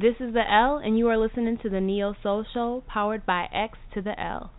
This is the L, and you are listening to the Neo Soul Show, powered by X to the L.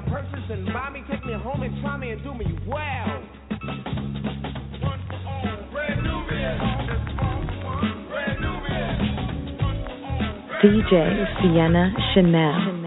got purses and mommy take me home and try me and do me well. DJ Sienna Chanel.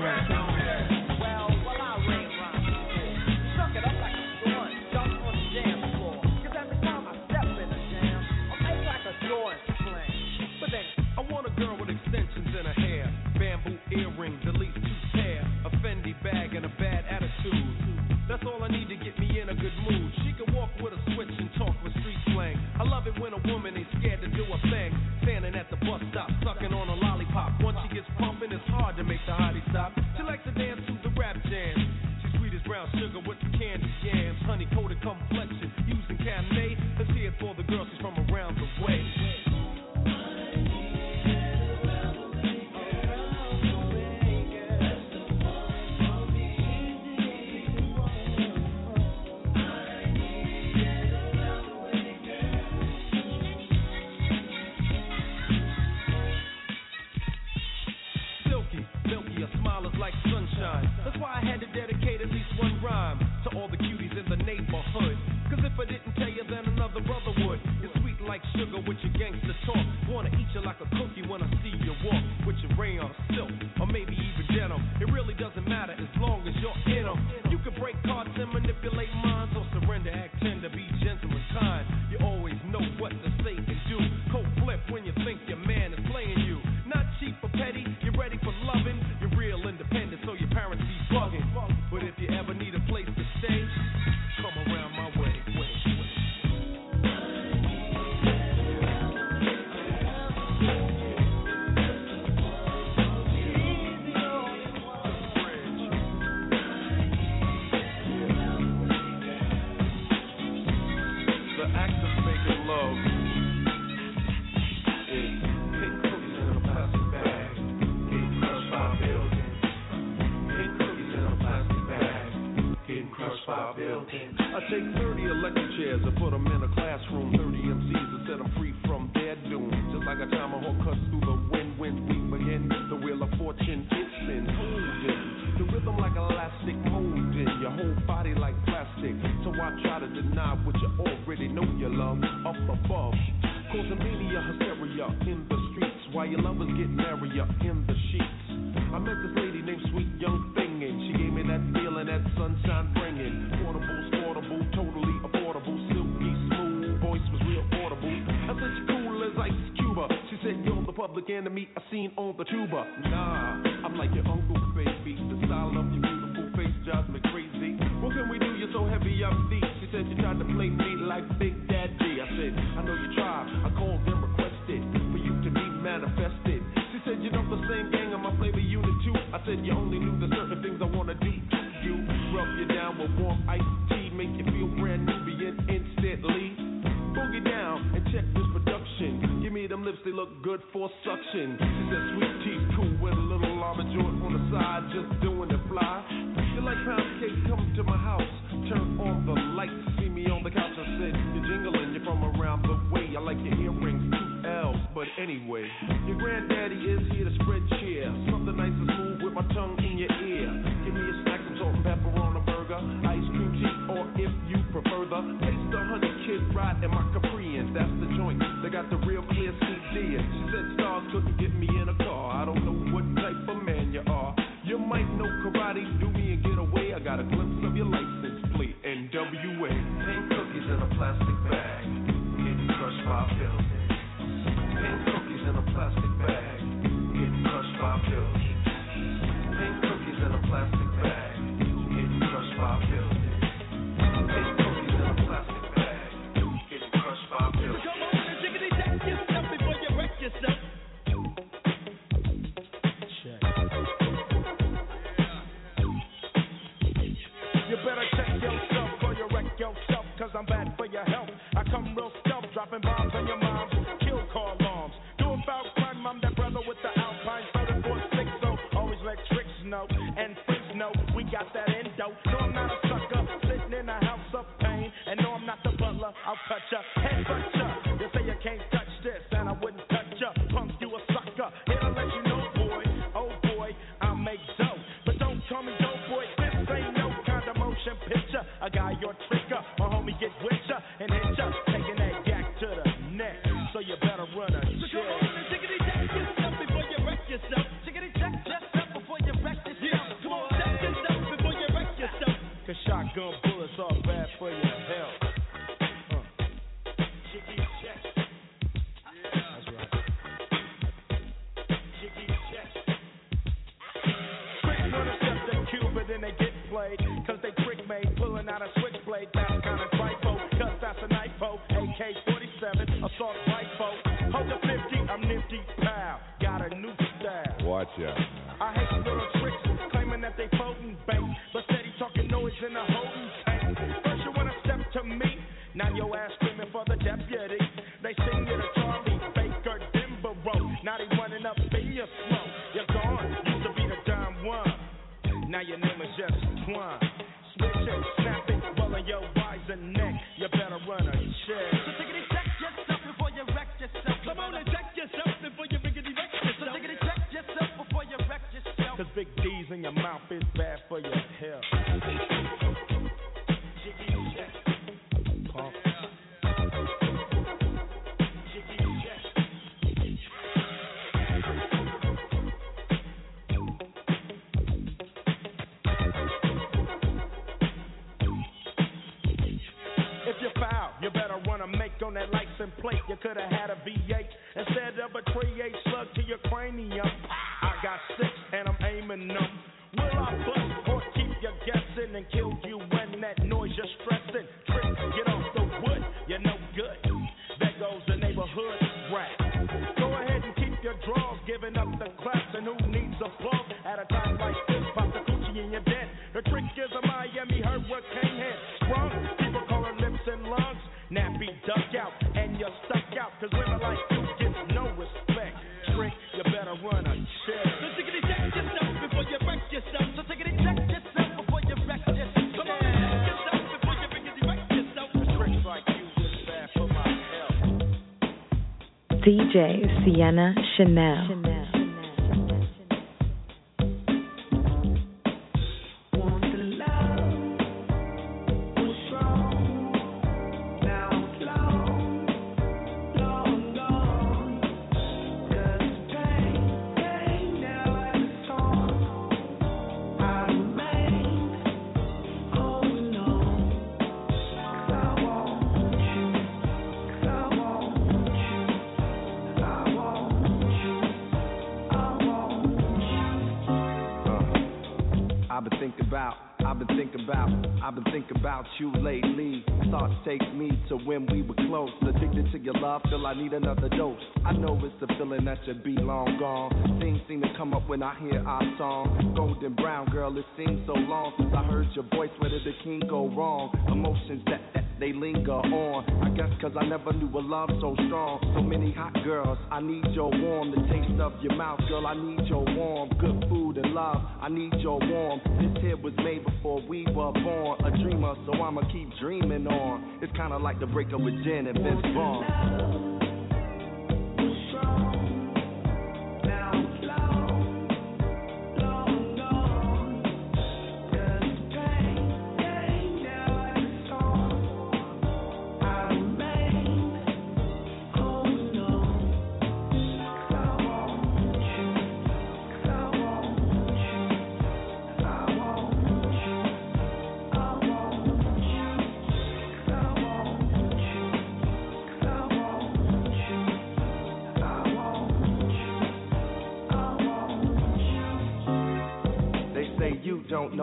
public enemy I seen on the tuba. Nah, I'm like your uncle, baby. The style of your beautiful face drives me crazy. What can we do? You're so heavy, I'm deep. She said you tried to play me like Big Daddy. I said, I know you tried. I called and requested for you to be manifested. She said, you know the same gang on my flavor unit too. I said, you only knew the certain things I wanna do you. Rub you down with warm iced tea, make you feel brand new, begin instantly. Boogie down, they look good for suction. She said, sweet teeth, cool with a little lava joint on the side, just doing the fly. You like pound cake, come to my house. Turn on the lights, see me on the couch. I said, you're jingling, you're from around the way. I like your earrings, two L's, but anyway. Your granddaddy is here to spread cheer. Something nice and smooth with my tongue in your ear. Give me a snack, some salt and pepper on a burger. Ice cream tea, or if you prefer the taste the honey kid ride in my Caprians. That's the joint. They got the real clear CD. She said stars couldn't I'm bad for your health. I come real stealth, dropping bombs on your moms, kill call alarms. Doing foul crime, I'm that brother with the Alpine 34 so always let tricks know and freaks know we got that endo. No, I'm not a sucker, sitting in a house of pain. And no, I'm not the butler, I'll cut ya, head cut they get played. Cause they trick made, pulling out a switchblade. That's kind of trifle, cause that's a knife AK 47, assault rifle. Hold the 50, I'm nifty, pal. Got a new style. Watch out. I hate little tricks claiming that they floating bank, but steady talking noise in the holding DJ Sienna Chanel.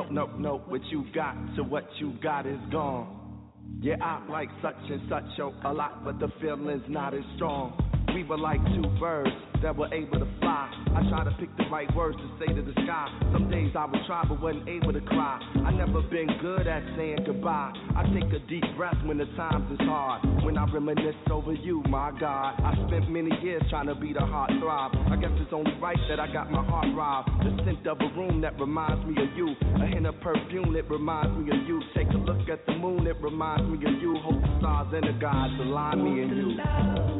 Nope, nope, nope. what you got to what you got is gone. Yeah, I like such and such a lot, but the feeling's not as strong. We were like two birds that were able to fly. I try to pick the right words to say to the sky. Some days I would try but wasn't able to cry. I never been good at saying goodbye. I take a deep breath when the times is hard. When I reminisce over you, my God. I spent many years trying to be the heart throb. I guess it's only right that I got my heart robbed. The scent of a room that reminds me of you. A hint of perfume that reminds me of you. Take a look at the moon, it reminds me of you. Hope the stars and the gods align me and you.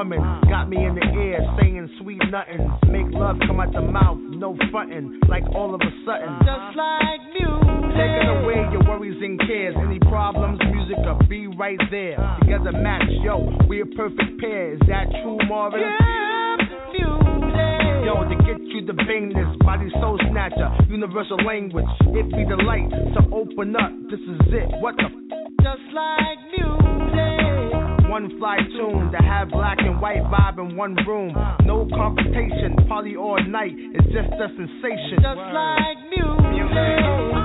woman. Got me in the air, saying sweet nothing. Make love come out the mouth, no frontin', like all of a sudden. Just like music. Taking away your worries and cares. Any problems, music will be right there. Together match, yo, we a perfect pair. Is that true, Marvin? Yeah, music. Yo, to get you the bangness, body soul snatcher, universal language. It be the light, to open up, this is it. What the? Just like music one fly tune to have black and white vibe in one room. No confrontation, party all night. It's just a sensation. Just like music.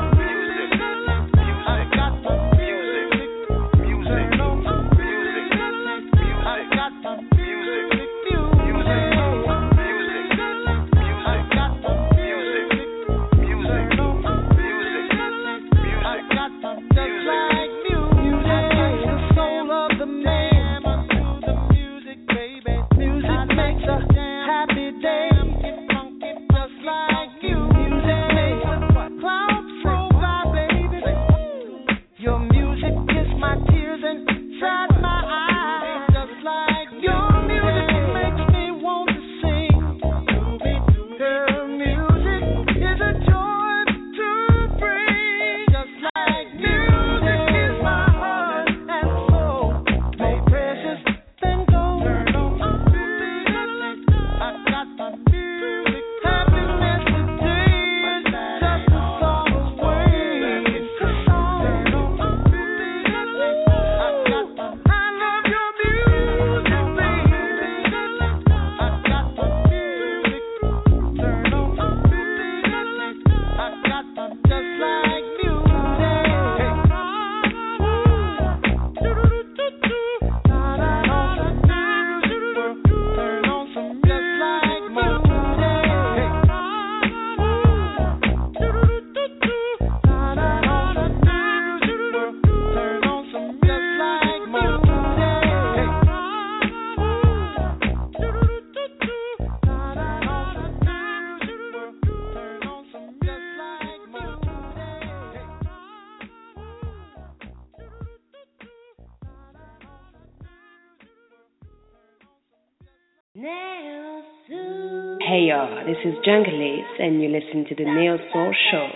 Hey y'all, this is Jungle and you listen to the Neo Soul Show,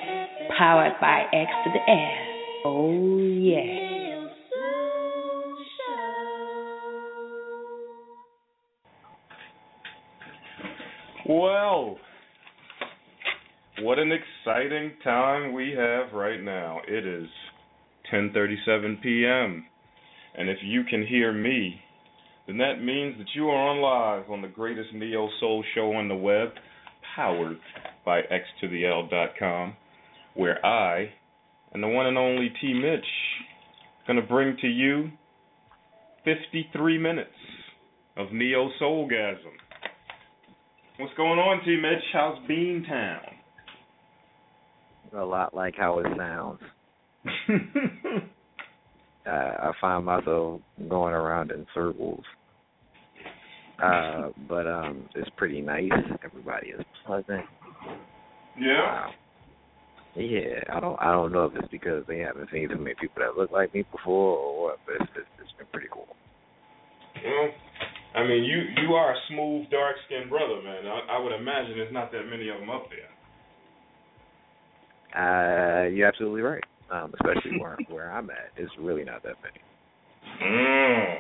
powered by X to the Air. Oh yeah. Well, what an exciting time we have right now. It is 10:37 p.m. And if you can hear me, then that means that you are on live on the greatest neo soul show on the web, powered by x to the l.com, where I and the one and only T Mitch going to bring to you 53 minutes of neo soulgasm. What's going on, T Mitch? How's Beantown? A lot like how it sounds. uh, I find myself going around in circles. Uh, but um, it's pretty nice. Everybody is pleasant. Yeah. Yeah, I don't I don't know if it's because they haven't seen too many people that look like me before or what, but it's, it's, it's been pretty cool. Well, I mean, you you are a smooth, dark skinned brother, man. I, I would imagine there's not that many of them up there. Uh, you're absolutely right. Um, especially where where I'm at, it's really not that many. Mm.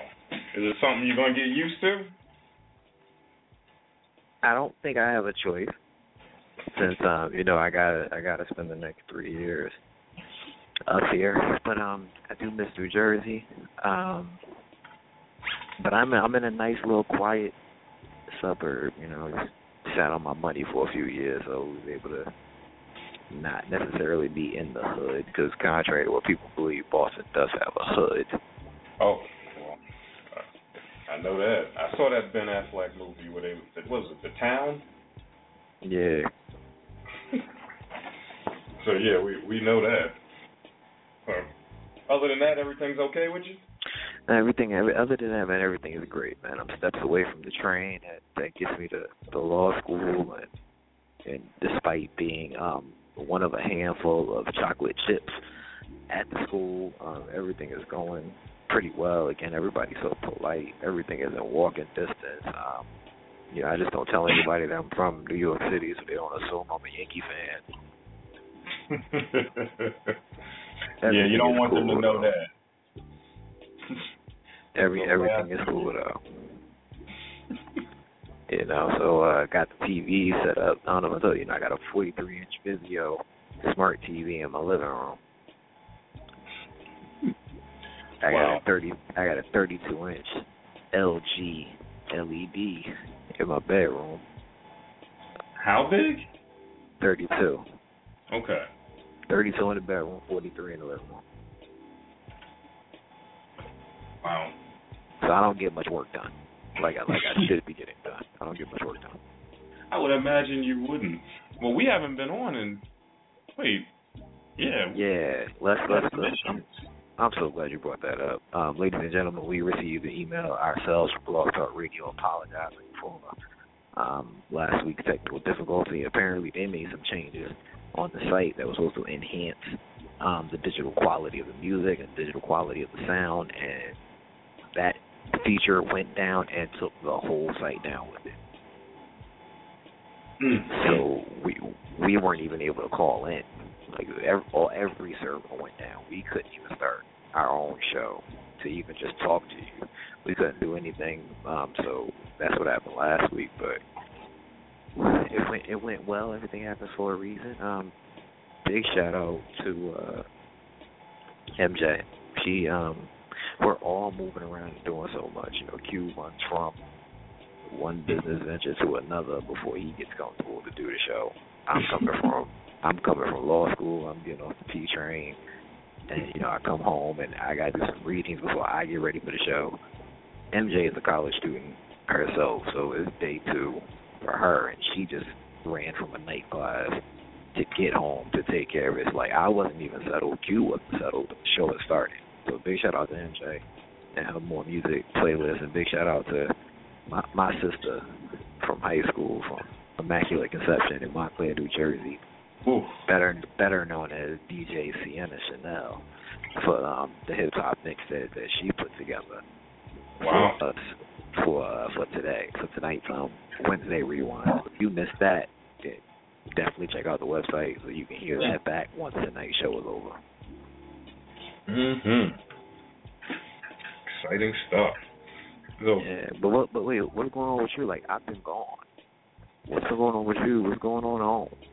Is it something you're gonna get used to? I don't think I have a choice since um, you know, I gotta I gotta spend the next three years up here. But um I do miss New Jersey. Um but I'm I'm in a nice little quiet suburb, you know, just sat on my money for a few years, so I was able to not necessarily be in the hood because contrary to what people believe, Boston does have a hood. Oh, I know that. I saw that Ben Affleck movie where they what was it the town? Yeah. so yeah, we we know that. other than that, everything's okay with you? Everything, other than that, man, everything is great, man. I'm steps away from the train that that gets me to the law school, and and despite being um one of a handful of chocolate chips at the school. Um, everything is going pretty well. Again, everybody's so polite. Everything is in walking distance. Um, you know, I just don't tell anybody that I'm from New York City, so they don't assume I'm a Yankee fan. yeah, you don't want cool, them to know that. Every everything is cool though. You know, so uh got the TV set up. I don't know if I told you, you know, I got a 43 inch Vizio smart TV in my living room. I wow. got a 30. I got a 32 inch LG LED in my bedroom. How big? 32. Okay. 32 in the bedroom, 43 in the living room. Wow. So I don't get much work done like I like I should be getting done. I don't get much work done. I would imagine you wouldn't. Well, we haven't been on in wait, yeah. Yeah, let's let's. let's I'm, so glad you brought that up, um, ladies and gentlemen. We received an email ourselves from Blog Talk Radio apologizing for um, last week's technical difficulty. Apparently, they made some changes on the site that was supposed to enhance um, the digital quality of the music and digital quality of the sound, and that feature went down and took the whole site down with it. So we we weren't even able to call in. Like every, all, every server went down. We couldn't even start our own show to even just talk to you. We couldn't do anything. Um, so that's what happened last week. But it went it went well. Everything happens for a reason. Um, big shout out to uh, MJ. She um we're all moving around and doing so much. You know, Q runs from one business venture to another before he gets comfortable to do the show. I'm coming from I'm coming from law school. I'm getting off the P train, and you know I come home and I got to do some readings before I get ready for the show. MJ is a college student herself, so it's day two for her, and she just ran from a night class to get home to take care of it. Like I wasn't even settled. Q wasn't settled. The show had started. So big shout out to MJ and her more music playlist, and big shout out to my my sister from high school from Immaculate Conception in Montclair, New Jersey. Better better known as DJ Sienna Chanel for um the hip hop mix that, that she put together wow. for us for uh, for today for tonight's um Wednesday rewind. If you missed that, then definitely check out the website so you can hear that back once tonight's show is over. Mhm. Exciting stuff. So Yeah, but what? But wait, what's going on with you? Like I've been gone. What's going on with you? What's going on at home?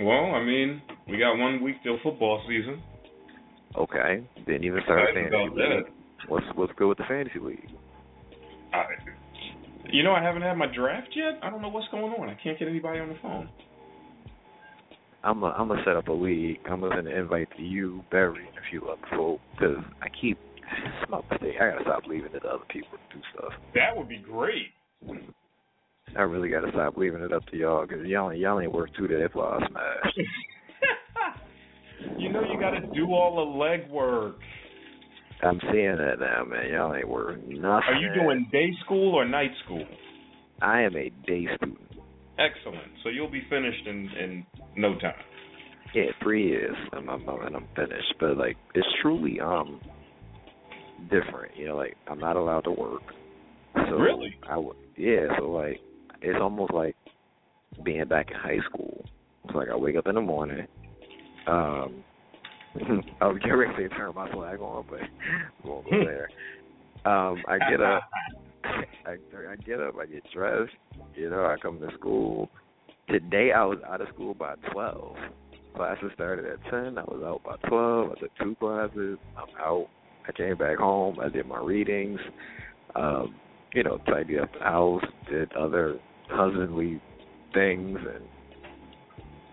Well, I mean, we got one week till football season. Okay, didn't even start Excited fantasy league. What's what's good with the fantasy league? I, you know, I haven't had my draft yet. I don't know what's going on. I can't get anybody on the phone. I'm a, I'm gonna set up a league. I'm gonna send an invite to you, Barry, and a few other folk, because I keep it's my mistake. I gotta stop leaving it to other people to do stuff. That would be great. I really gotta stop leaving it up to y'all, because y'all y'all ain't worth two. That's why I smashed. You know, you got to do all the legwork. I'm seeing that now, man. Y'all ain't worth nothing. Are you doing day school or night school? I am a day student. Excellent. So you'll be finished in in no time. Yeah, three years, and I'm, I'm and I'm finished. But like, it's truly um different. You know, like I'm not allowed to work. So Really? I would. Yeah. So like, it's almost like being back in high school. It's like I wake up in the morning. Um, I was getting ready to turn my flag on, but we won't go there. Um, I get up. I, I get up. I get dressed. You know, I come to school. Today I was out of school by twelve. Classes started at ten. I was out by twelve. I took two classes. I'm out. I came back home. I did my readings. Um, you know, tidied up the house. Did other husbandly things, and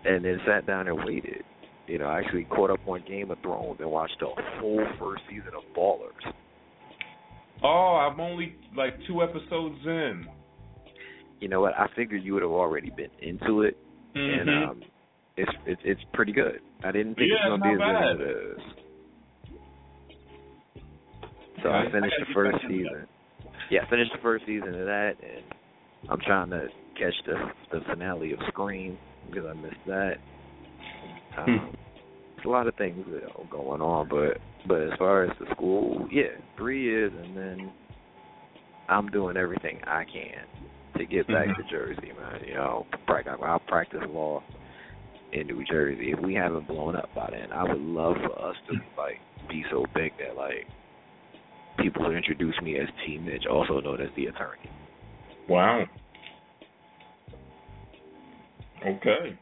and then sat down and waited. You know, I actually caught up on Game of Thrones and watched the whole first season of Ballers. Oh, I'm only like two episodes in. You know what? I figured you would have already been into it, and Mhm. um, it's it's it's pretty good. I didn't think Yeah, it was gonna be as good as it is. So. I finished I the first season. Yeah, I finished the first season of that, and I'm trying to catch the the finale of Scream because I missed that. Um, There's a lot of things that are going on, but but as far as the school, yeah, three years, and then I'm doing everything I can to get back Mhm. to Jersey, man. You know, prac- I'll practice law in New Jersey. If we haven't blown up by then, I would love for us to like be so big that like people would introduce me as T Mitch, also known as the attorney. Wow. Okay.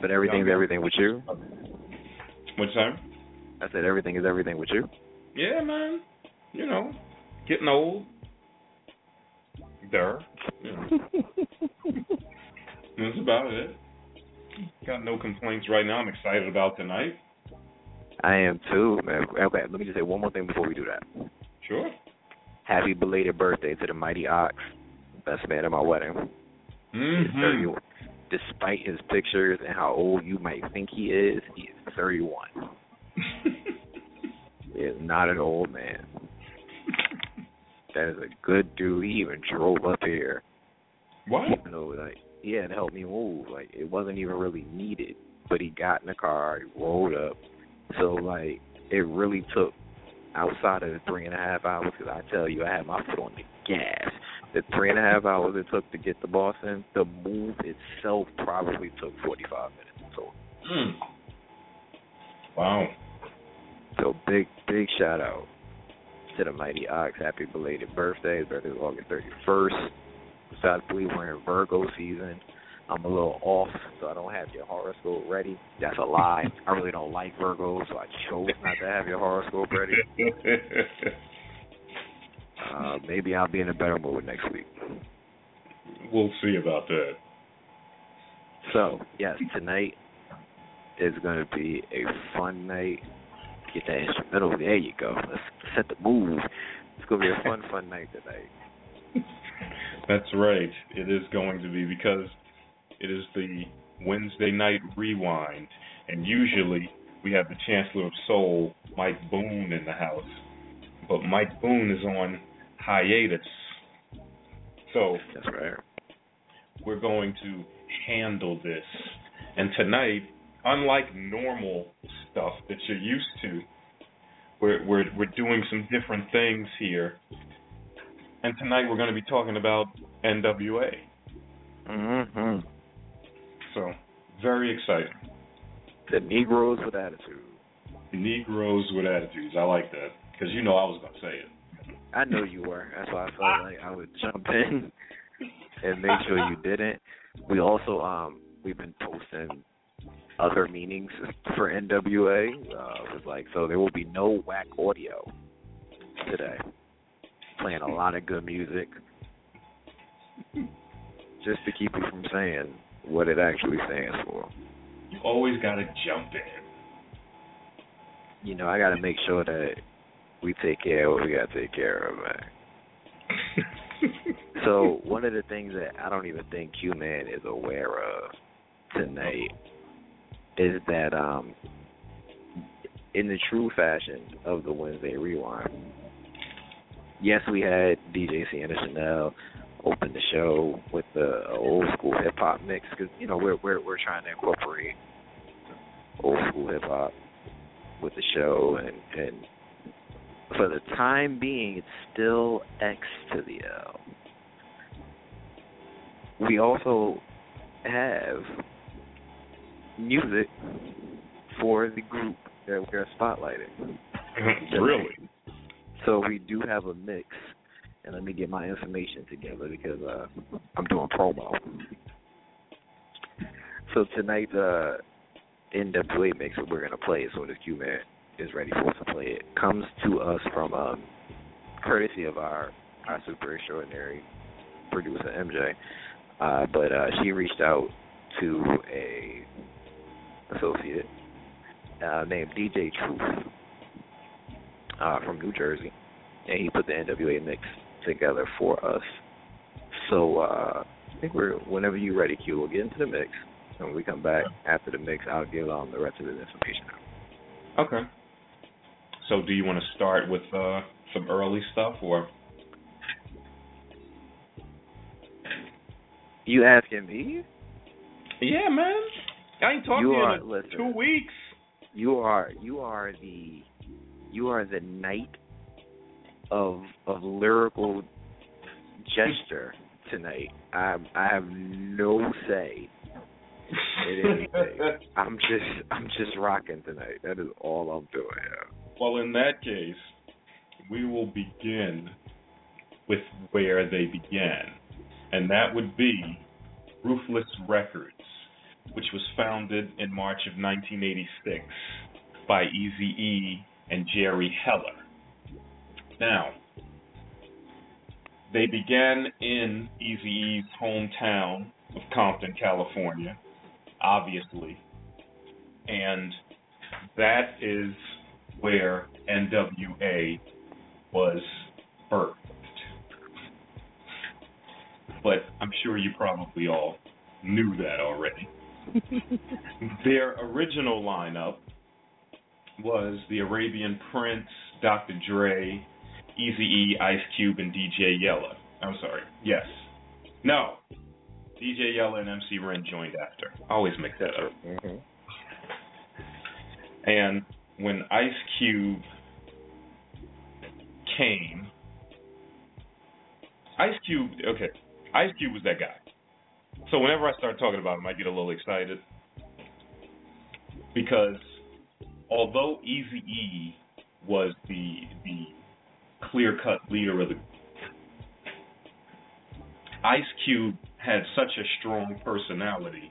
But everything's Yeah. everything with you. What's that? I said everything is everything with you. Yeah, man. You know, getting old. There. You know. That's about it. Got no complaints right now. I'm excited about tonight. I am too, man. Okay, let me just say one more thing before we do that. Sure. Happy belated birthday to the mighty Ox, best man at my wedding. Mm-hmm. 31. Despite his pictures and how old you might think he is, he is 31. He is not an old man. That is a good dude. He even drove up here. What? Even though, like, he had to help me move. Like, it wasn't even really needed. But he got in the car, he rolled up. So, like, it really took outside of the three and a half hours, because I tell you, I had my foot on the gas. The three and a half hours it took to get to Boston, the move itself probably took 45 minutes. So, Mm. Wow. so big, big shout out to the Mighty Ox. Happy belated birthday. His birthday is August 31st. So I believe we're in Virgo season. I'm a little off, so I don't have your horoscope ready. That's a lie. I really don't like Virgos, so I chose not to have your horoscope ready. Uh, maybe I'll be in a better mood next week. we'll see about that. So, yes, tonight is going to be a fun night. Get that instrumental. There you go. Let's set the mood. It's going to be a fun, fun night tonight. That's right. It is going to be because it is the Wednesday night rewind, and usually we have the Chancellor of Soul, Mike Boone, in the house. But Mike Boone is on hiatus. So That's right. we're going to handle this. And tonight, unlike normal stuff that you're used to, we're we're we're doing some different things here. And tonight we're going to be talking about NWA. Mm Mhm. So, very exciting. The Negroes with attitude. Negroes with attitudes. I like that because you know I was going to say it. I know you were. That's why I felt like I would jump in and make sure you didn't. We also um we've been posting other meanings for NWA. Uh, was like so there will be no whack audio today. Playing a lot of good music, just to keep you from saying what it actually stands for. You always got to jump in. You know, I got to make sure that we take care of what we got to take care of, man. so one of the things that I don't even think Q Man is aware of tonight is that um in the true fashion of the Wednesday Rewind, yes, we had DJ Sienna Chanel open the show with the old school hip hop mix because you know we're we're we're trying to incorporate old school hip hop with the show and and for the time being it's still X to the L. We also have music for the group that we're spotlighting. really? So we do have a mix, and let me get my information together because uh, I'm doing promo. So tonight's uh, NWA mix that we're gonna play soon as Q Man is ready for us to play it comes to us from um, courtesy of our our super extraordinary producer MJ. Uh, but uh, she reached out to a associate uh, named DJ Truth uh, from New Jersey, and he put the NWA mix together for us. So uh, I think we're whenever you're ready, Q, we'll get into the mix. And when we come back after the mix, I'll give um, the rest of the information out. Okay. So, do you want to start with uh, some early stuff, or You asking me? Yeah, man. I ain't talking You to you are- in listen. two weeks. You are you are the you are the knight of of lyrical gesture tonight. I I have no say in anything. I'm just I'm just rocking tonight. That is all I'm doing. Yeah. Well, in that case, we will begin with where they began, and that would be Ruthless Records, which was founded in March of 1986 by Eazy-E and Jerry Heller. Now, they began in Eazy-E's hometown of Compton, California, obviously, and that is where NWA was birthed. But I'm sure you probably all knew that already. Their original lineup was the Arabian Prince, Dr. Dre, Eazy-E, Ice Cube, and DJ Yella. I'm sorry. Yes. No. DJ Yella and MC Ren joined after. I always mix that up. Mm-hmm. And when Ice Cube came, Ice Cube, okay, Ice Cube was that guy. So whenever I start talking about him, I get a little excited because although Easy E was the the clear cut leader of the Ice Cube had such a strong personality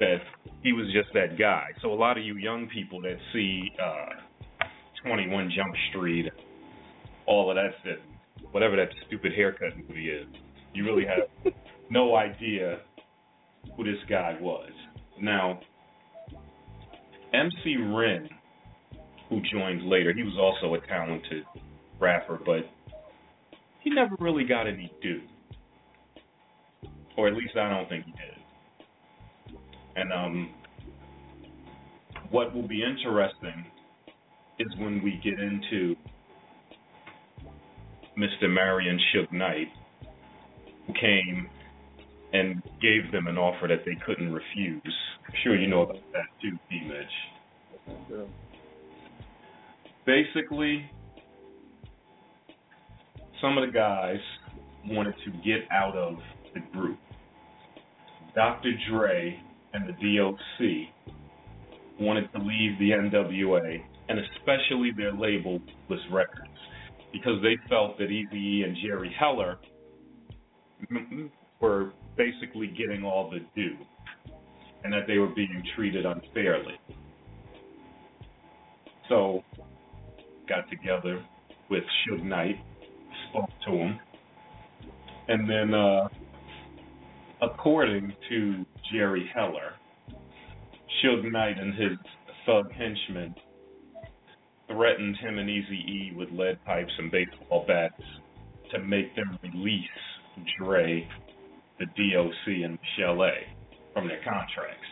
that he was just that guy. So a lot of you young people that see uh 21 Jump Street, all of that shit, whatever that stupid haircut movie is, you really have no idea who this guy was. Now, MC Ren, who joined later, he was also a talented rapper, but he never really got any due. Or at least I don't think he did. And um what will be interesting is when we get into Mr. Marion Suge Knight, who came and gave them an offer that they couldn't refuse. I'm sure you know about that too, T. Mitch. Basically, some of the guys wanted to get out of the group. Dr. Dre and the DOC wanted to leave the NWA, and especially their label was Records, because they felt that Eazy and Jerry Heller were basically getting all the due, and that they were being treated unfairly. So, got together with Suge Knight, to him, and then, uh, according to Jerry Heller, Suge Knight and his thug henchmen threatened him and Easy E with lead pipes and baseball bats to make them release Dre, the DOC, and Michel'le from their contracts.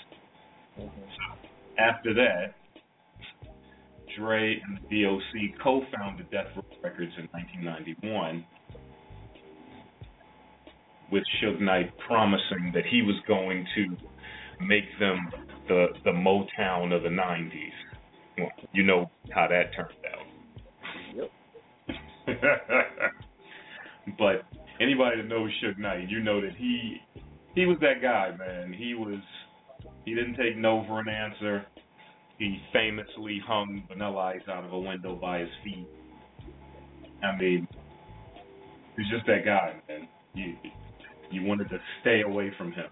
Mm-hmm. After that, Dre and the DOC co-founded Death Row Records in 1991 with Suge Knight promising that he was going to make them the the Motown of the '90s. Well, you know how that turned out. Yep. but anybody that knows Suge Knight, you know that he he was that guy, man. He was he didn't take no for an answer. He famously hung Vanilla Ice out of a window by his feet. I mean, he's just that guy, man. You you wanted to stay away from him.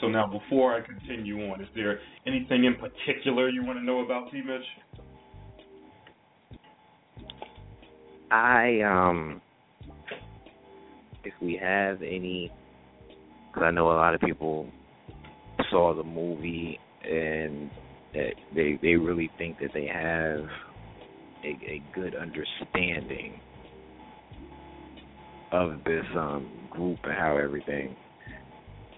So now, before I continue on, is there anything in particular you want to know about T. Mitch? I um, if we have any, because I know a lot of people saw the movie and that they they really think that they have a, a good understanding of this um group and how everything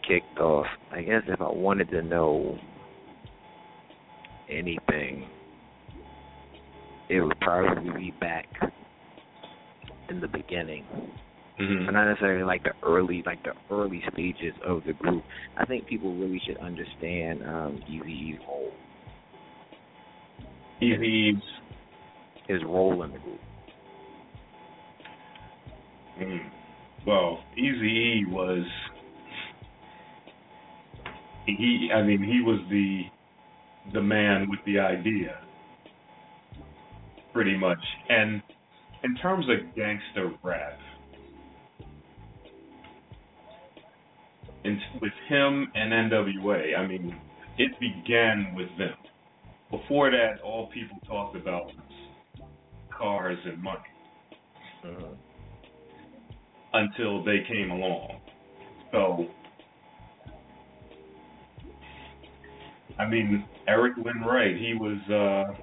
kicked off. I guess if I wanted to know anything, it would probably be back in the beginning. Mm-hmm. But not necessarily like the early like the early stages of the group. I think people really should understand um role. Eazy's his role in the group. Mm. Well, Eazy was he I mean he was the the man with the idea. Pretty much. And in terms of gangster rap in, with him and NWA I mean it began with them. Before that all people talked about was cars and money. Uh, until they came along so I mean, Eric Lynn Wright, he was uh,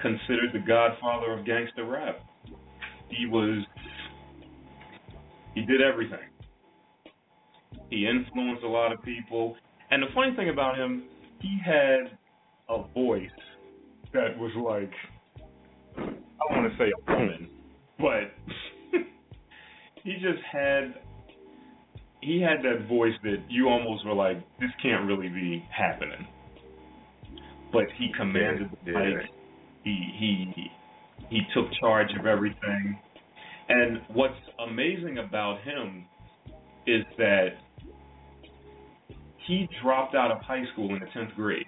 considered the godfather of gangster rap. He was, he did everything. He influenced a lot of people. And the funny thing about him, he had a voice that was like, I want to say a woman, but he just had he had that voice that you almost were like, this can't really be happening. But he commanded the mic. He he he took charge of everything. And what's amazing about him is that he dropped out of high school in the tenth grade.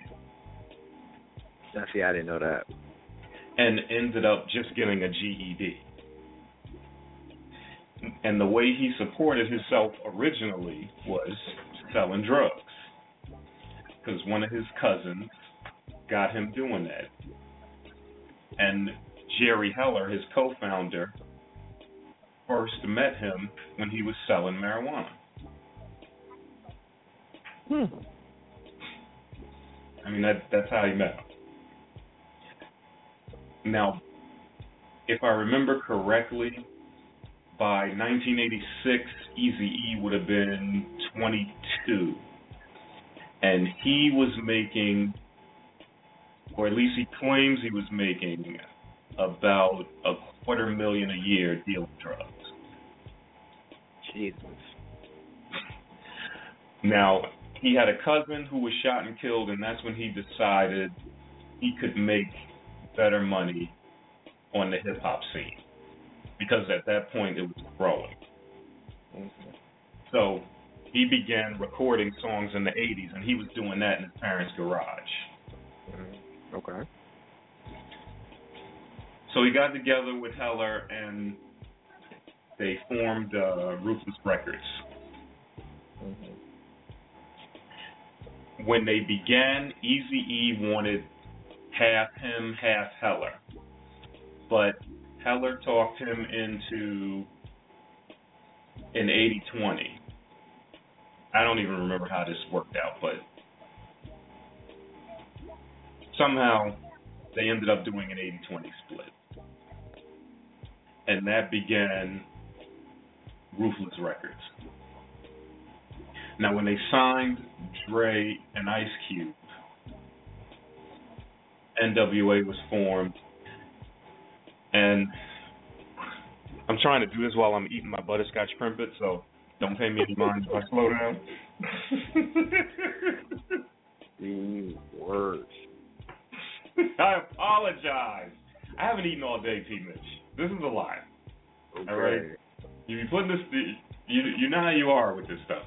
See, I didn't know that. And ended up just getting a GED and the way he supported himself originally was selling drugs. Because one of his cousins got him doing that. And jerry heller his co-founder first met him when he was selling marijuana. Hmm. i mean that that's how he met him. Now if i remember correctly by 1986, Easy E would have been 22, and he was making, or at least he claims he was making, about a quarter million a year dealing drugs. Jesus. Now he had a cousin who was shot and killed, and that's when he decided he could make better money on the hip hop scene because at that point it was growing. Mm-hmm. So he began recording songs in the 80s, and he was doing that in his parents' garage. Mm-hmm. Okay. So he got together with Heller, and they formed uh, Ruthless Records. Mm-hmm. When they began, Easy E wanted half him, half Heller, but Heller talked him into an 80-20. I don't even remember how this worked out, but somehow they ended up doing an 80-20 split. And that began Ruthless Records. Now, when they signed Dre and Ice Cube, NWA was formed, and I'm trying to do this while I'm eating my butterscotch Krimpet, so don't pay me any mind if I slow down. the worst. I apologize. I haven't eaten all day, T. Mitch. This is a lie. Okay. All right. You be putting this. You you know how you are with this stuff.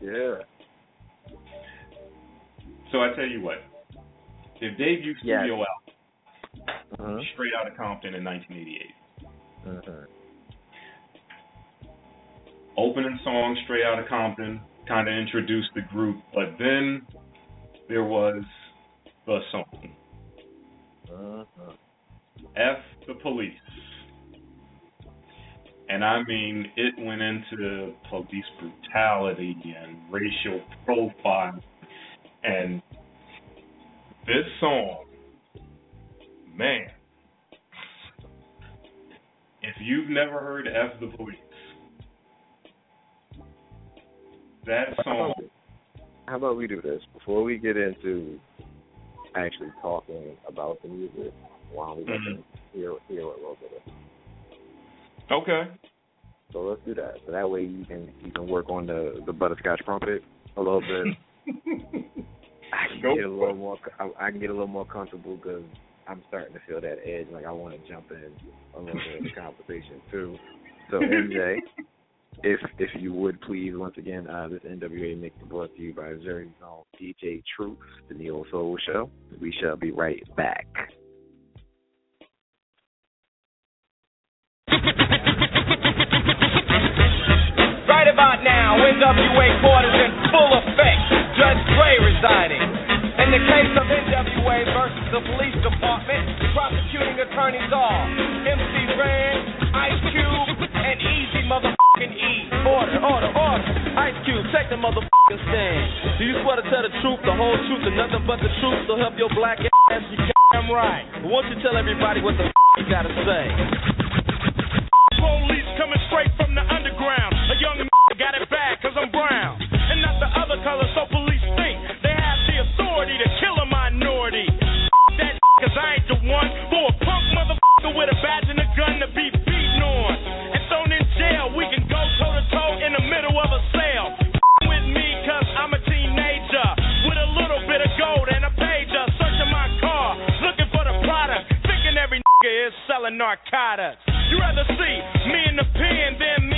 Yeah. So I tell you what. If Their debut Yes. studio album, Uh-huh. Straight Outta Compton in 1988. Uh-huh. Opening song, Straight out of Compton, kind of introduced the group, but then there was the song, Uh-huh. F the Police. And I mean, it went into police brutality and racial profile. And this song, man, if you've never heard F the Police, that song, How about we do this before we get into actually talking about the music? Why don't we Mhm. hear hear a little bit of it? okay. So let's do that. So that way you can you can work on the the butterscotch trumpet a little bit. I can get a little more. I, I can get a little more comfortable because I'm starting to feel that edge. Like I want to jump in a little bit of the conversation too. So MJ, if if you would please once again, uh, this NWA mix is brought to you by Jersey's own DJ Truth, the Neo Soul Show. We shall be right back. Right about now, NWA quarters in full effect. Judge Dre residing. In the case of NWA versus the police department, prosecuting attorneys are MC Ren, Ice Cube, and Eazy motherfucking E. Order, order, order. Ice Cube, take the motherfucking stand. Do you swear to tell the truth, the whole truth, and nothing but the truth? So help your black ass, you damn right. Won't you tell everybody what the you gotta say? Police coming straight narcotics. You rather see me in the pen than me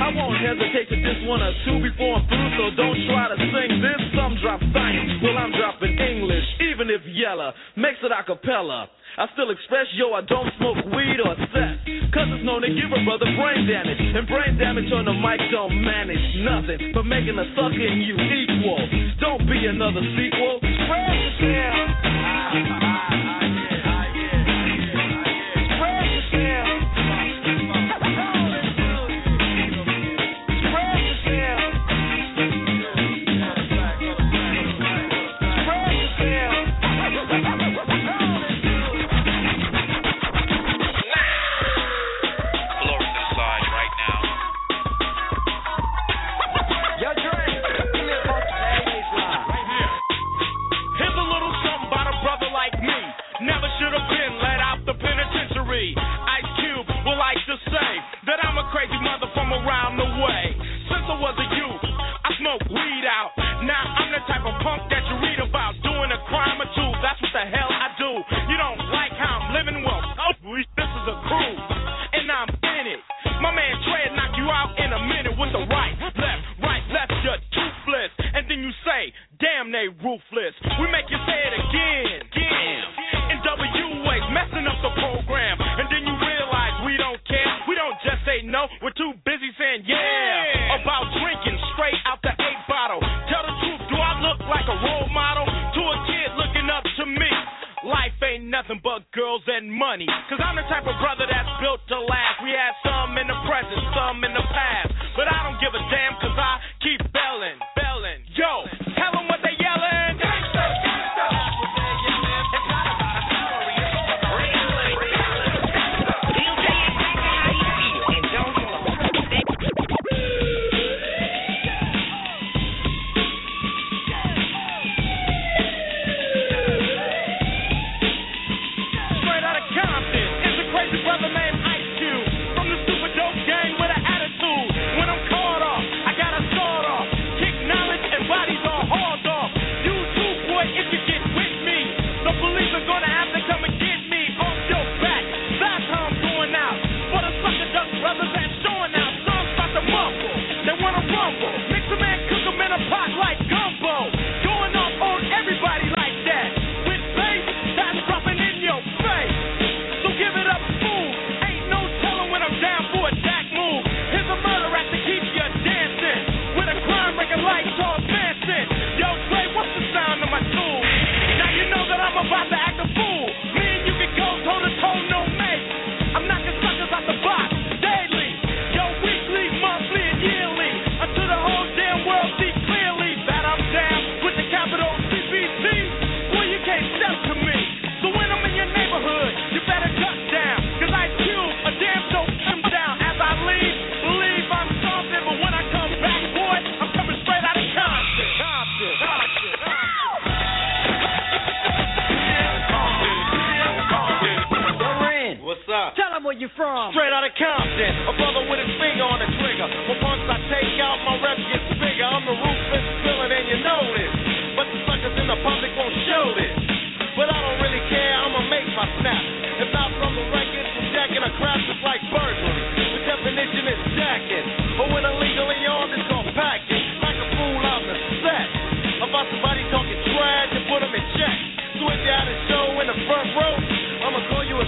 I won't hesitate to diss one or two before I'm through, so don't try to sing this. Some drop science, well, I'm dropping English, even dip yellow, makes it a cappella. I still express, yo, I don't smoke weed or sex. Cause it's known to give a brother brain damage. And brain damage on the mic don't manage nothing but making a sucker in you equal. Don't be another sequel. Spread. Yo, penitentiary.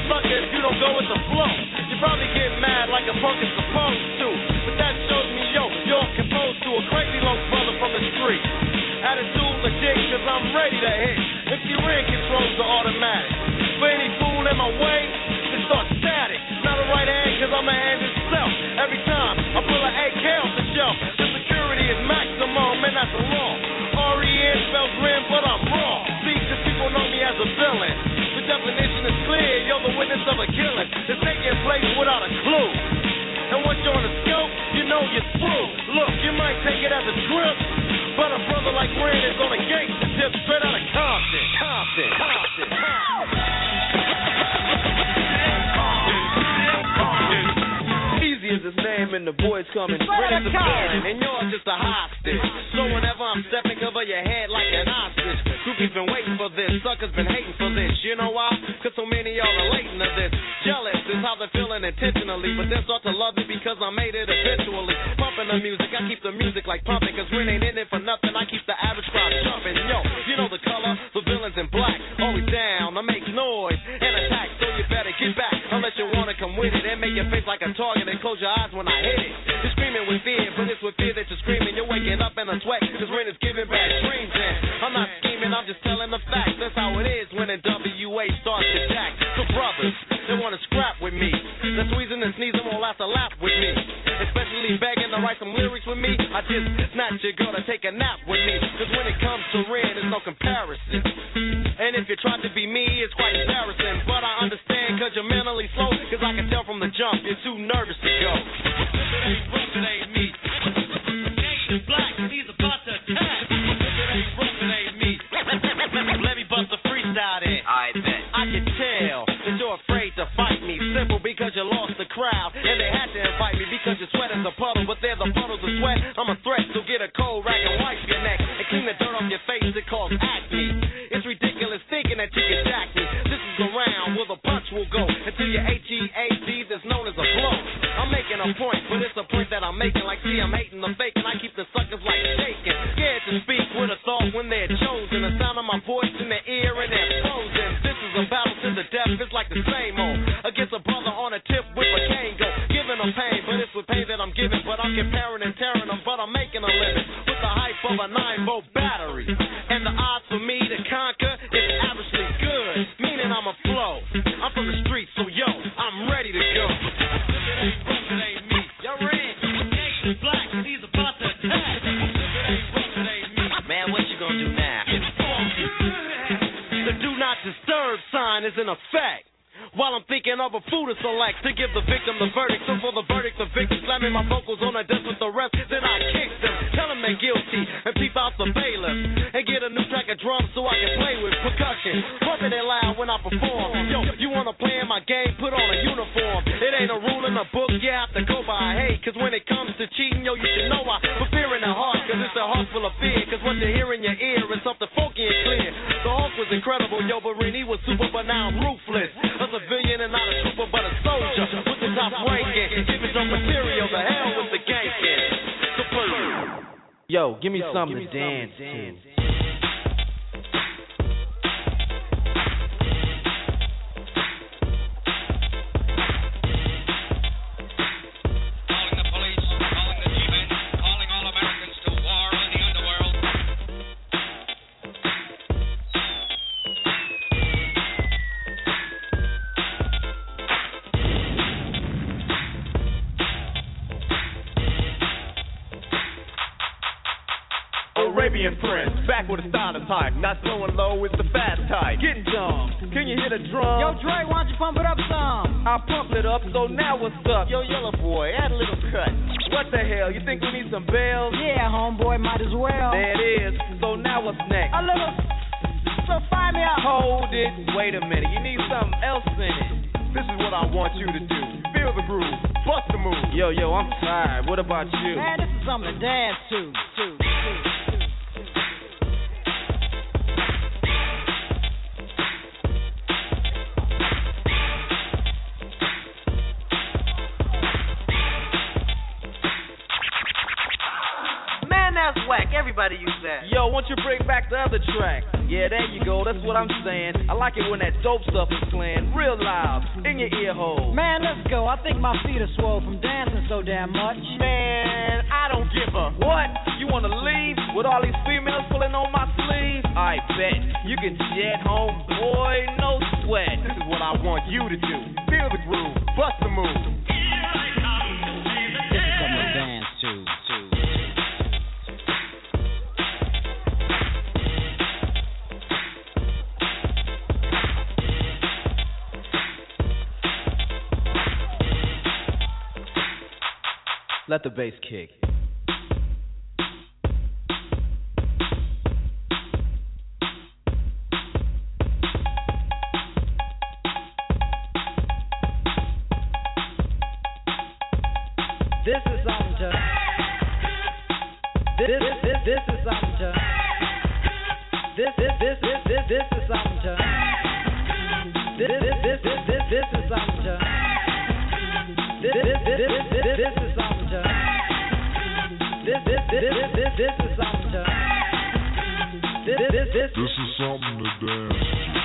Sucker if you don't go with the flow. You probably get mad like a punk is supposed to. But that shows me, yo, you're composed to a crazy low brother from the street. Attitude legit, cause I'm ready to hit. If you ring controls the automatic. For any fool in my way, it starts static. Not a right hand, cause I'm a hand itself. Every time I pull an AK off the shelf, the security is maximum, and that's a law. R-E-N spells rim, but I'm wrong. See, cause people know me as a villain. Definition is clear, you're the witness of a killing. It's taking place without a clue. And once you're on the scope, you know you're through. Look, you might take it as a trip, but a brother like Ren is on a gangster tip straight out of Compton. Compton, Compton, Eazy as his name and the boys coming straight Straight to out of bed. Compton. And you're just a hostage. So whenever I'm stepping over your head like an ostrich, groupies been waiting for this, suckers been hating for this. You know why? Cause so many y'all relating to this. Jealous is how they're feeling intentionally, but they start to love me because I made it eventually. Pumping the music, I keep the music like pumping, cause Ren ain't in it for nothing. I keep the average crowd jumping. Yo, you know the color, your face like a target and close your eyes when I hit it. You're screaming with fear, but it's with fear that you're screaming. You're waking up in a sweat, cause Ren is giving back dreams. And I'm not scheming, I'm just telling the facts. That's how it is when a WA starts to jack. So brothers, they wanna scrap with me. They're squeezing and sneezing won't last a lap with me. Especially begging to write some lyrics with me. I just snatch your girl to take a nap with me. Cause when it comes to Ren, there's no comparison. And if you try to be me, it's quite embarrassing. But I understand cause you're mentally slow. Cause I can tell from the jump you're too nervous to go. It ain't rough, it ain't me. Black and he's about to attack. It ain't rough, it ain't me. Let me bust a freestyle then. I bet. I can tell that you're afraid to fight me. Simple because you lost the crowd. And they had to invite me because your sweat is a puddle. But they're the puddles of sweat. I'm a threat, so get a cold and wipe your neck. And clean the dirt off your face, it acne. It's ridiculous thinking that you can jack A point, but it's a point that I'm making. Like, see, I'm hating the fake, and I keep the suckers like shaking. Scared to speak with a thought when they're chosen. The sound of my voice in their ear and they're frozen. This is a battle to the death, it's like the same old. Against a brother on a tip with a cane go. Giving them pain, but it's with pain that I'm giving. But I'm comparing and tearing them, but I'm making a living. With the hype of a 9 volt battery. Thinking of a food to select to give the victim the verdict. So for the verdict, the victim slamming my vocals on the desk with the rest. Then I kick them, tell them they're guilty, and peep out the bailiff. And get a new track of drums so I can play with percussion. Pumping it loud when I perform. Yo, you wanna play in my game? Put on a uniform. It ain't a rule in the book, you have to go by. Hey, cause when it comes to cheating, yo, you should know I fear in the heart. Cause it's a heart full of fear. Cause what you hear in your ear is something funky and clear. The Hulk was incredible, yo, but Renee was super, but now I'm ruthless. A some material, the hell with the gangster. Yo, give me something to dance to. Arabian Prince, back with a style that's high. Not slowing low, it's the fast type. Getting dumb. Can you hit a drum? Yo, Dre, why don't you pump it up some? I pump it up, so now what's up? Yo, Yella boy, add a little cut. What the hell? You think we need some bells? Yeah, homeboy, might as well. There it is. So now what's next? A little. So find me out. Hold it. Wait a minute. You need something else in it. This is what I want you to do. Feel the groove. Bust the move. Yo, yo, I'm tired. What about you? Man, this is something to dance to. to, to. That's whack. Everybody use that. Yo, won't you bring back the other track? Yeah, there you go. That's what I'm saying. I like it when that dope stuff is playing real loud in your ear hole. Man, let's go. I think my feet are swole from dancing so damn much. Man, I don't give a what. You wanna leave with all these females pulling on my sleeve? I bet you can jet home, boy. No sweat. This is what I want you to do. Feel the groove. Bust the move. Let the bass kick. This is something to. This this this this is something to. This this this this this this is something to. This this this this this. This this this this is something to. This this this This is something to dance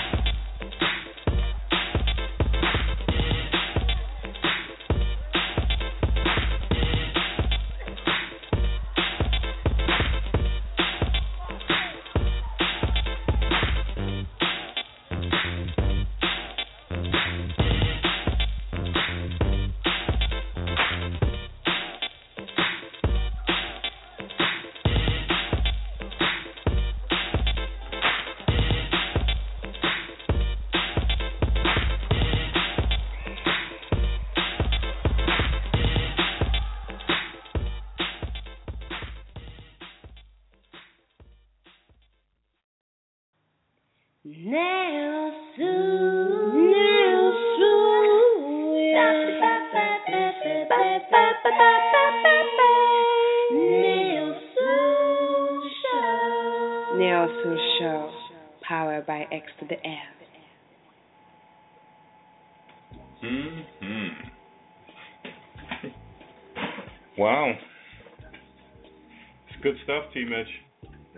stuff, T. Mitch.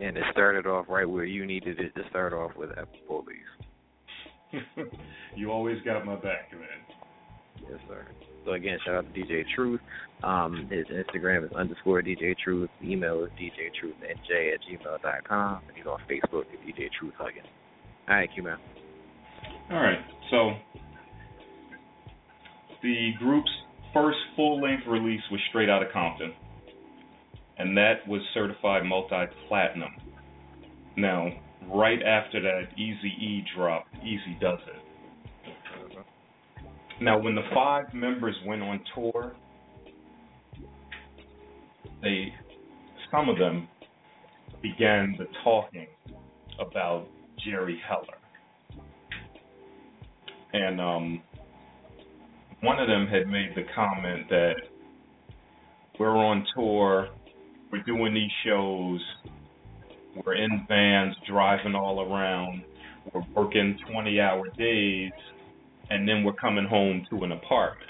And it started off right where you needed it to start off with Apple Police. you always got my back, man. Yes, sir. So again, shout out to DJ Truth. Um, his Instagram is underscore DJ Truth. Email is DJ Truth NJ at gmail dot com. And he's on Facebook at DJ Truth Huggins. All right, Q man. All right. So the group's first full-length release was Straight Outta Compton, and that was certified multi-platinum. Now, right after that, Easy E dropped Eazy-Duz-It. Now, when the five members went on tour, they, some of them, began the talking about Jerry Heller, and um, one of them had made the comment that we're on tour, we're doing these shows, we're in vans driving all around, we're working 20 hour days, and then we're coming home to an apartment.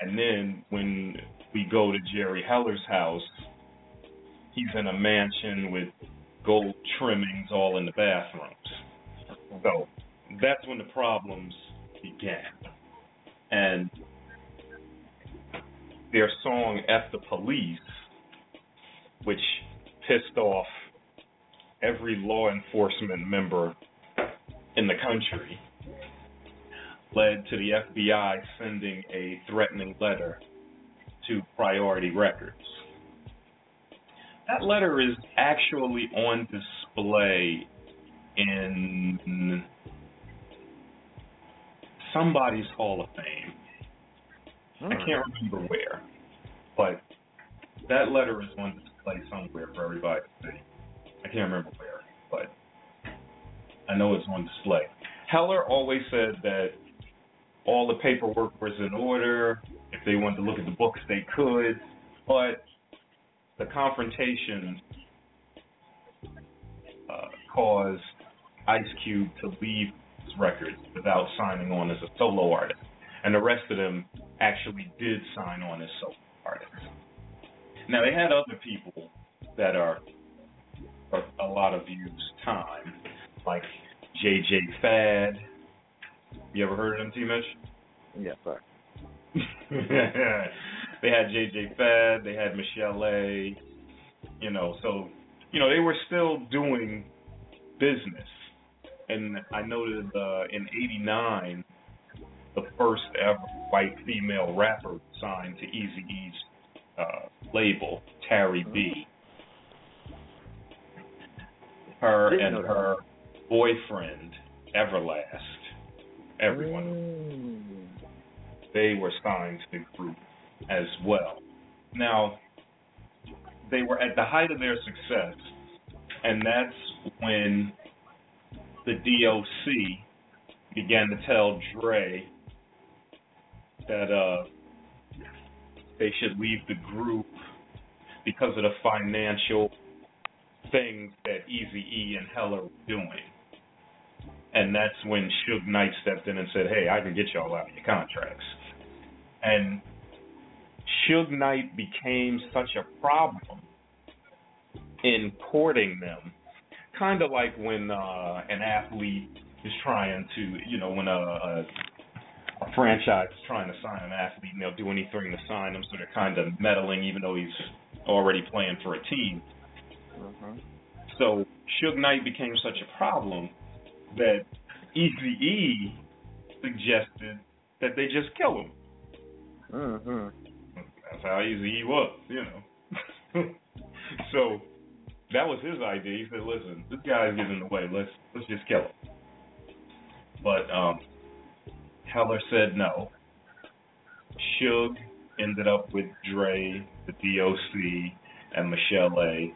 And then when we go to Jerry Heller's house, he's in a mansion with gold trimmings all in the bathrooms. So that's when the problems began. And their song F the Police, which pissed off every law enforcement member in the country, led to the FBI sending a threatening letter to Priority Records. That letter is actually on display in somebody's Hall of Fame. I hmm. can't remember where, but that letter is on display somewhere for everybody to see. I can't remember where, but I know it's on display. Heller always said that all the paperwork was in order. If they wanted to look at the books, they could, but the confrontation uh, caused Ice Cube to leave his records without signing on as a solo artist, and the rest of them actually did sign on as solo artists. Now they had other people that are, a lot of use time, like JJ Fad. You ever heard of them, T. Mitch? Yes, sir. they had JJ Fad, they had Michel'le. You know, so you know they were still doing business. And I noted uh, in '89, the first ever white female rapper signed to Eazy-E's uh, label, Tairrie B. Her and her boyfriend, Everlast, everyone. They were signed to the group as well. Now, they were at the height of their success, and that's when the DOC began to tell Dre that uh, they should leave the group because of the financial things that Easy E and Heller were doing. And that's when Suge Knight stepped in and said, Hey, I can get y'all out of your contracts. And Suge Knight became such a problem in courting them. Kind of like when uh, an athlete is trying to, you know, when a, a franchise is trying to sign an athlete and they'll do anything to sign him, so they're kind of meddling even though he's already playing for a team. So Suge Knight became such a problem that Easy E suggested that they just kill him. Mm-hmm. That's how easy he was, you know. so that was his idea. He said, "Listen, this guy's getting in the way. Let's let's just kill him." But um, Heller said no. Suge ended up with Dre, the DOC, and Michel'le.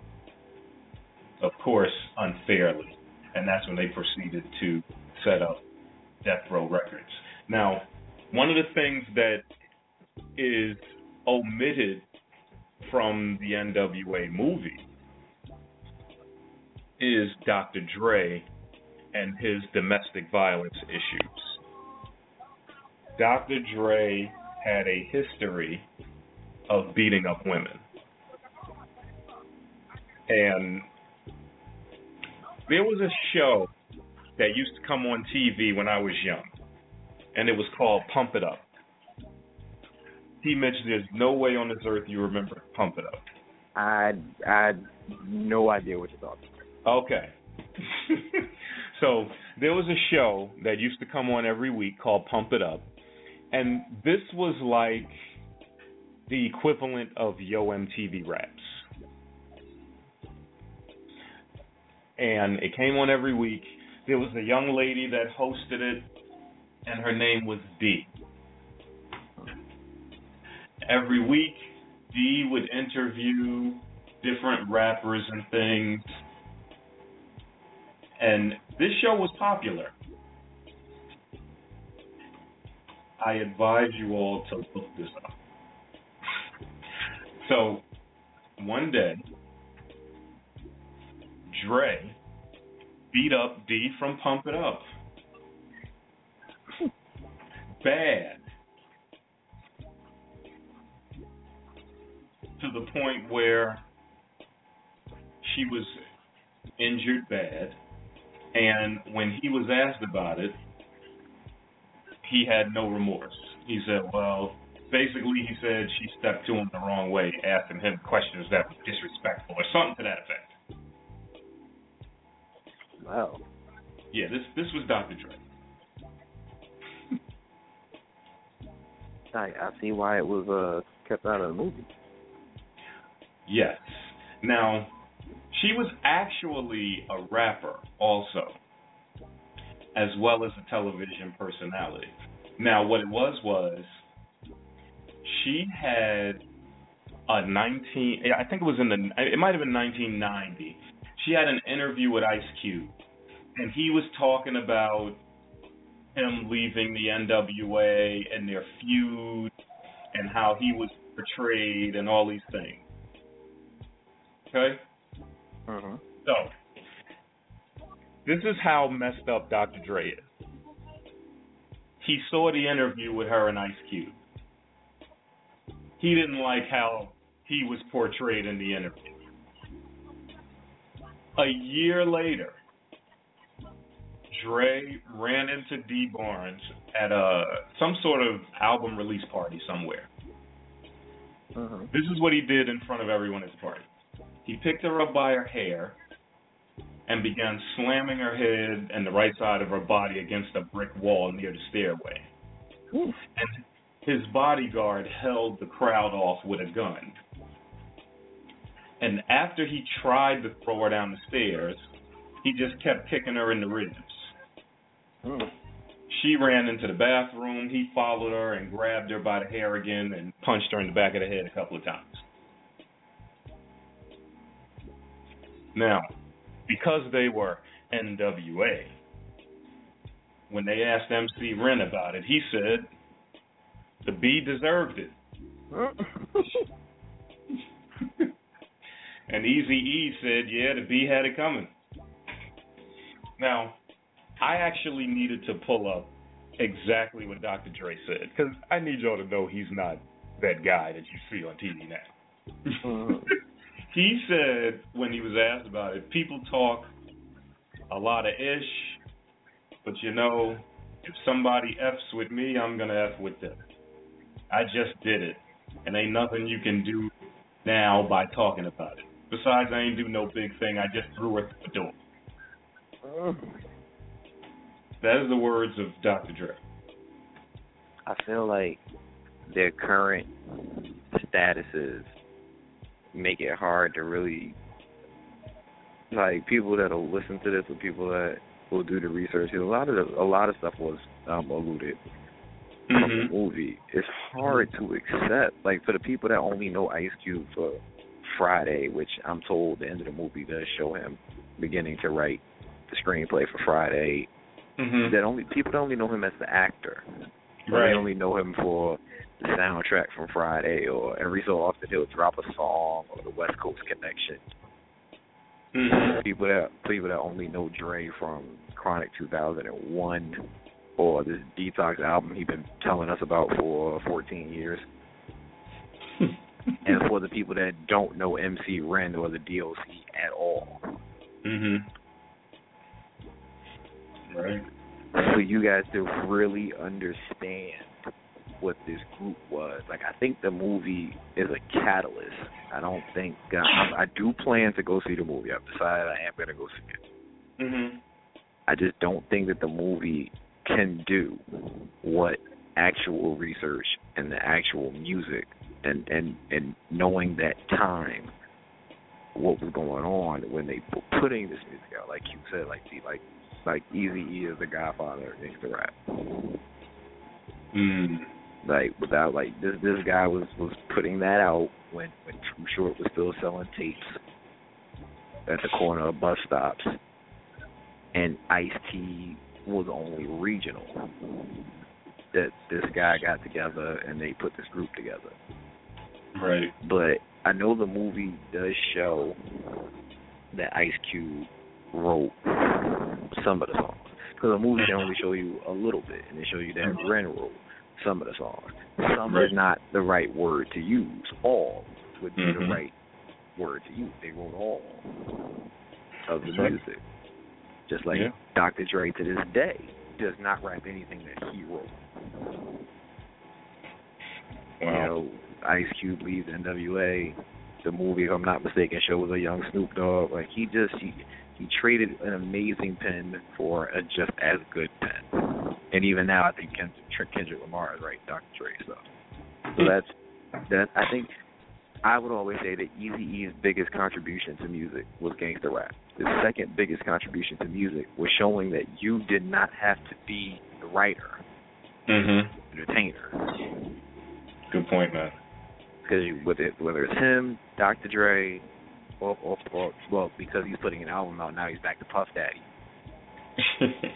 Of course, unfairly. and that's when they proceeded to set up Death Row Records. Now, one of the things that is omitted from the NWA movie is Dr. Dre and his domestic violence issues. Dr. Dre had a history of beating up women. And there was a show that used to come on TV when I was young, and it was called Pump It Up. He mentioned there's no way on this earth you remember Pump It Up. I I had no idea what you're talking about. Okay. so there was a show that used to come on every week called Pump It Up, and this was like the equivalent of Yo MTV Raps. And it came on every week. There was a young lady that hosted it, and her name was Dee. Every week, Dee would interview different rappers and things. And this show was popular. I advise you all to look this up. So, one day, Dre beat up Dee from Pump It Up. Bad. To the point where she was injured bad, and when he was asked about it, he had no remorse. He said, well, basically, he said she stepped to him the wrong way, asking him questions that were disrespectful or something to that effect. Wow. Yeah, this this was Dr. Dre. I I see why it was uh kept out of the movie. Yes. Now, she was actually a rapper also, as well as a television personality. Now, what it was was she had a 19 I think it was in the it might have been 1990. She had an interview with Ice Cube and he was talking about him leaving the NWA and their feud and how he was portrayed and all these things. Okay? Mm-hmm. So, this is how messed up Dr. Dre is. He saw the interview with her and Ice Cube. He didn't like how he was portrayed in the interview. A year later, Dre ran into Dee Barnes at a some sort of album release party somewhere. Mm-hmm. This is what he did in front of everyone at the party. He picked her up by her hair and began slamming her head and the right side of her body against a brick wall near the stairway. Ooh. And his bodyguard held the crowd off with a gun. And after he tried to throw her down the stairs, he just kept kicking her in the ribs. Mm. She ran into the bathroom. He followed her and grabbed her by the hair again and punched her in the back of the head a couple of times. Now, because they were NWA, when they asked MC Ren about it, he said the B deserved it. and Easy E said, yeah, the B had it coming. Now, I actually needed to pull up exactly what Dr. Dre said because I need y'all to know he's not that guy that you see on TV now. Uh-huh. he said when he was asked about it, people talk a lot of ish, but you know, if somebody f's with me, I'm gonna f with them. I just did it, and ain't nothing you can do now by talking about it. Besides, I ain't do no big thing. I just threw through the door. That is the words of Dr. Dre. I feel like their current statuses make it hard to really like people that'll listen to this or people that will do the research. A lot of the, a lot of stuff was um, alluded from Mhm. the movie. It's hard to accept. Like for the people that only know Ice Cube for Friday, which I'm told the end of the movie does show him beginning to write the screenplay for Friday. Mhm. That only people only know him as the actor. Or Right. They only know him for the soundtrack from Friday, or every so often he'll drop a song or the West Coast Connection. Mhm. People that people that only know Dre from Chronic 2001 or this Detox album he's been telling us about for 14 years. and for the people that don't know MC Ren or the DOC at all. Mhm. Right. For you guys to really understand what this group was. Like I think the movie is a catalyst. I don't think uh, I, I do plan to go see the movie. I've decided I am gonna go see it. Mhm. I just don't think that the movie can do what actual research and the actual music and and and knowing that time what was going on when they were putting this music out like you said like the like like Easy E is the godfather of gangsta rap Mm. like without like this this guy was was putting that out when when Too Short was still selling tapes at the corner of bus stops and Ice T was only regional. That this guy got together and they put this group together. Right. But I know the movie does show that Ice Cube wrote some of the songs. Because the movie can only show you a little bit, and they show you that wrote some of the songs. Some Right. is not the right word to use. All would be Mhm. the right word to use. They wrote all of the right. music. Just like Yeah. Dr. Dre to this day does not rap anything that he wrote. You know, Ice Cube leaves NWA. The movie, if I'm not mistaken, shows a young Snoop Dogg. Like he just he he traded an amazing pen for a just as good pen. And even now, I think Kendrick, Kendrick Lamar is right, Dr. Dre stuff. So that's that. I think I would always say that Eazy-E's biggest contribution to music was gangster rap. His second biggest contribution to music was showing that you did not have to be the writer, Mhm. entertainer. Good point, man. because whether whether it's him, Dr. Dre, or, or or well, because he's putting an album out now, he's back to Puff Daddy.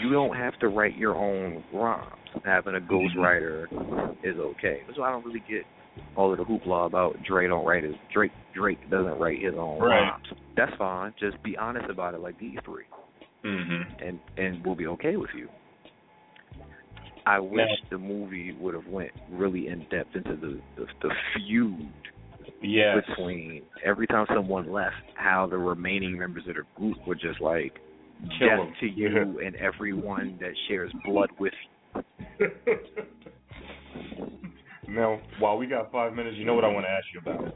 You don't have to write your own rhymes. Having a ghostwriter is okay. That's why I don't really get all of the hoopla about Dre don't write his Drake Drake doesn't write his own Right. rhymes. That's fine. Just be honest about it, like these three, Mhm. and and we'll be okay with you. I wish the movie would have went really in depth into the the, the feud Yes. between every time someone left, how the remaining members of the group were just like Kill death 'em. to you and everyone that shares blood with you. now, while we got five minutes, you know what I want to ask you about?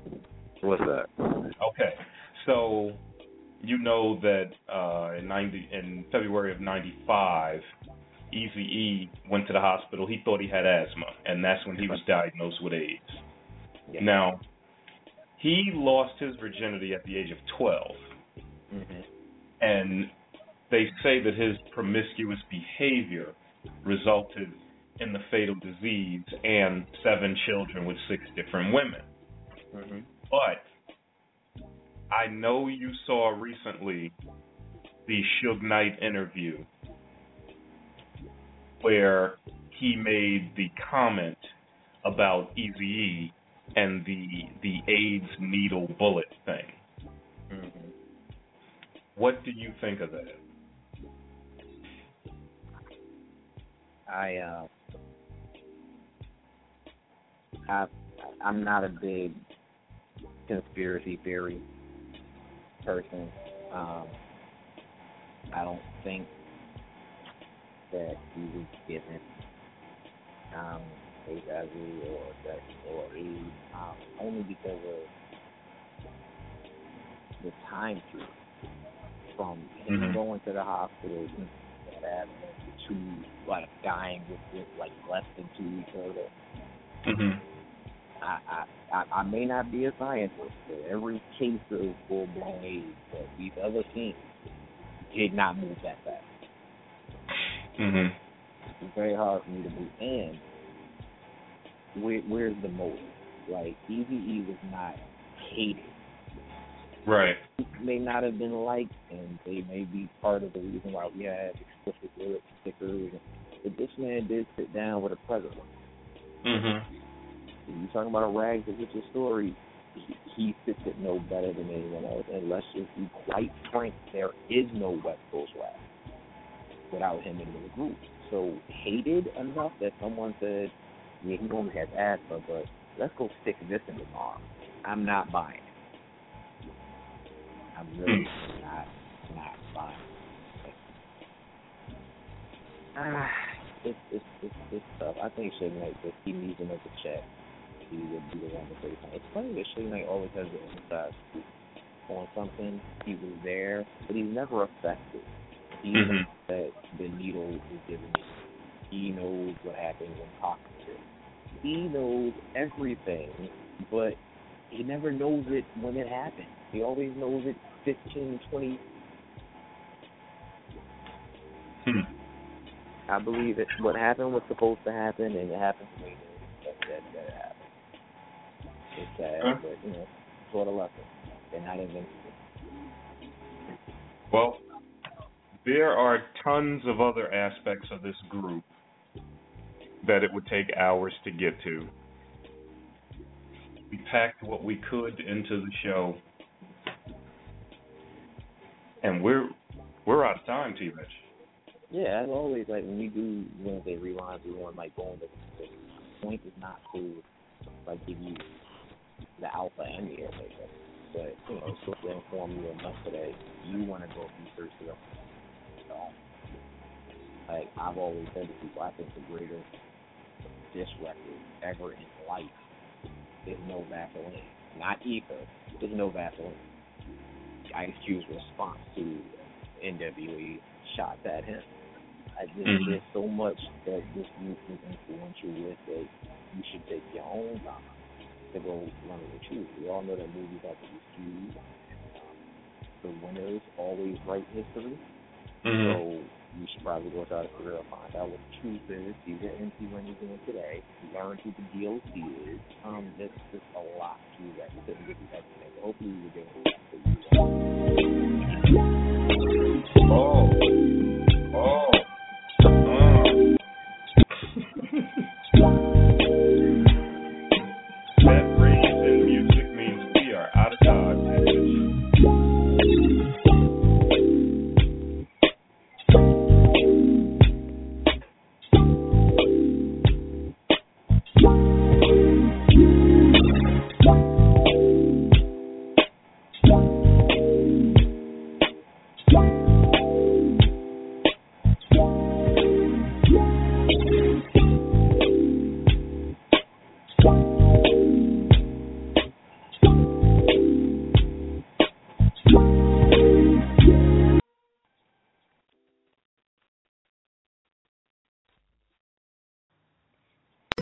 What's that? Okay, so you know that uh, in ninety in February of '95, Easy E went to the hospital. He thought he had asthma, and that's when he was diagnosed with AIDS. Yeah. Now, he lost his virginity at the age of 12, Mm-hmm. and they say that his promiscuous behavior resulted in the fatal disease and seven children with six different women. Mm-hmm. But I know you saw recently the Suge Knight interview where he made the comment about Eazy-E and the the AIDS needle bullet thing. Mm-hmm. What do you think of that? I uh, I I'm not a big conspiracy theory person. Um, I don't think that he was given um, HIV or sex or AIDS um, only because of the time period from him Mhm. going to the hospital to like dying with, with like less than two weeks later. Mm-hmm. I, I I I may not be a scientist, but every case of full blown AIDS that we've ever seen did not move that fast. Mm-hmm. It's very hard for me to move. And where where's the motive? Like Easy E was not hated Right. may not have been liked, and they may be part of the reason why we had explicit lyric stickers. But this man did sit down with a president. Mhm. You talking about a rags to riches story? He, he fits it no better than anyone else. And let's just be quite frank, there is no West Coast rap without him in the group. So hated enough that someone said, "Yeah, he only has asthma, but let's go stick this in his arm." I'm not buying. it. I'm really not not buying. it. Ah, it's it's it's it's tough. I think Suge Knight, if he needs another check, he would be the one to say something. It's funny that Suge Knight always has the inside scoop on something. He was there, but he's never affected. He Mhm. knows that the needle is given. He knows what happens when hit. He knows everything, but he never knows it when it happens. He always knows it 15, 20 Hmm. I believe that what happened was supposed to happen, and it happened to me. That that that happened. It's sad, Huh? but you know, what a lesson. They're not invincible. Well, there are tons of other aspects of this group that it would take hours to get to. We packed what we could into the show, and we're we're out of time, T. Mitch. Yeah, as always, like when we do Wednesday rewinds, we want like going to the point is not to like give you the alpha and the omega, but you know, so to inform you enough so that you want to go research it. So, like I've always said to people, I think the greatest diss record ever in life is No Vaseline, not ether. There's no Vaseline. Ice Cube's response to NWA shots at him. I just Mhm. there's so much that this group is influential with that you should take your own time to go run it with you. We all know that movies have to be skewed. The winners always write history. Mhm. So you should probably go try to out, find out what the truth is, see what MC Ren is doing today, learn who the DOC is. Um, there's just a lot to that. We couldn't get to hopefully were getting that you. Oh.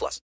plus.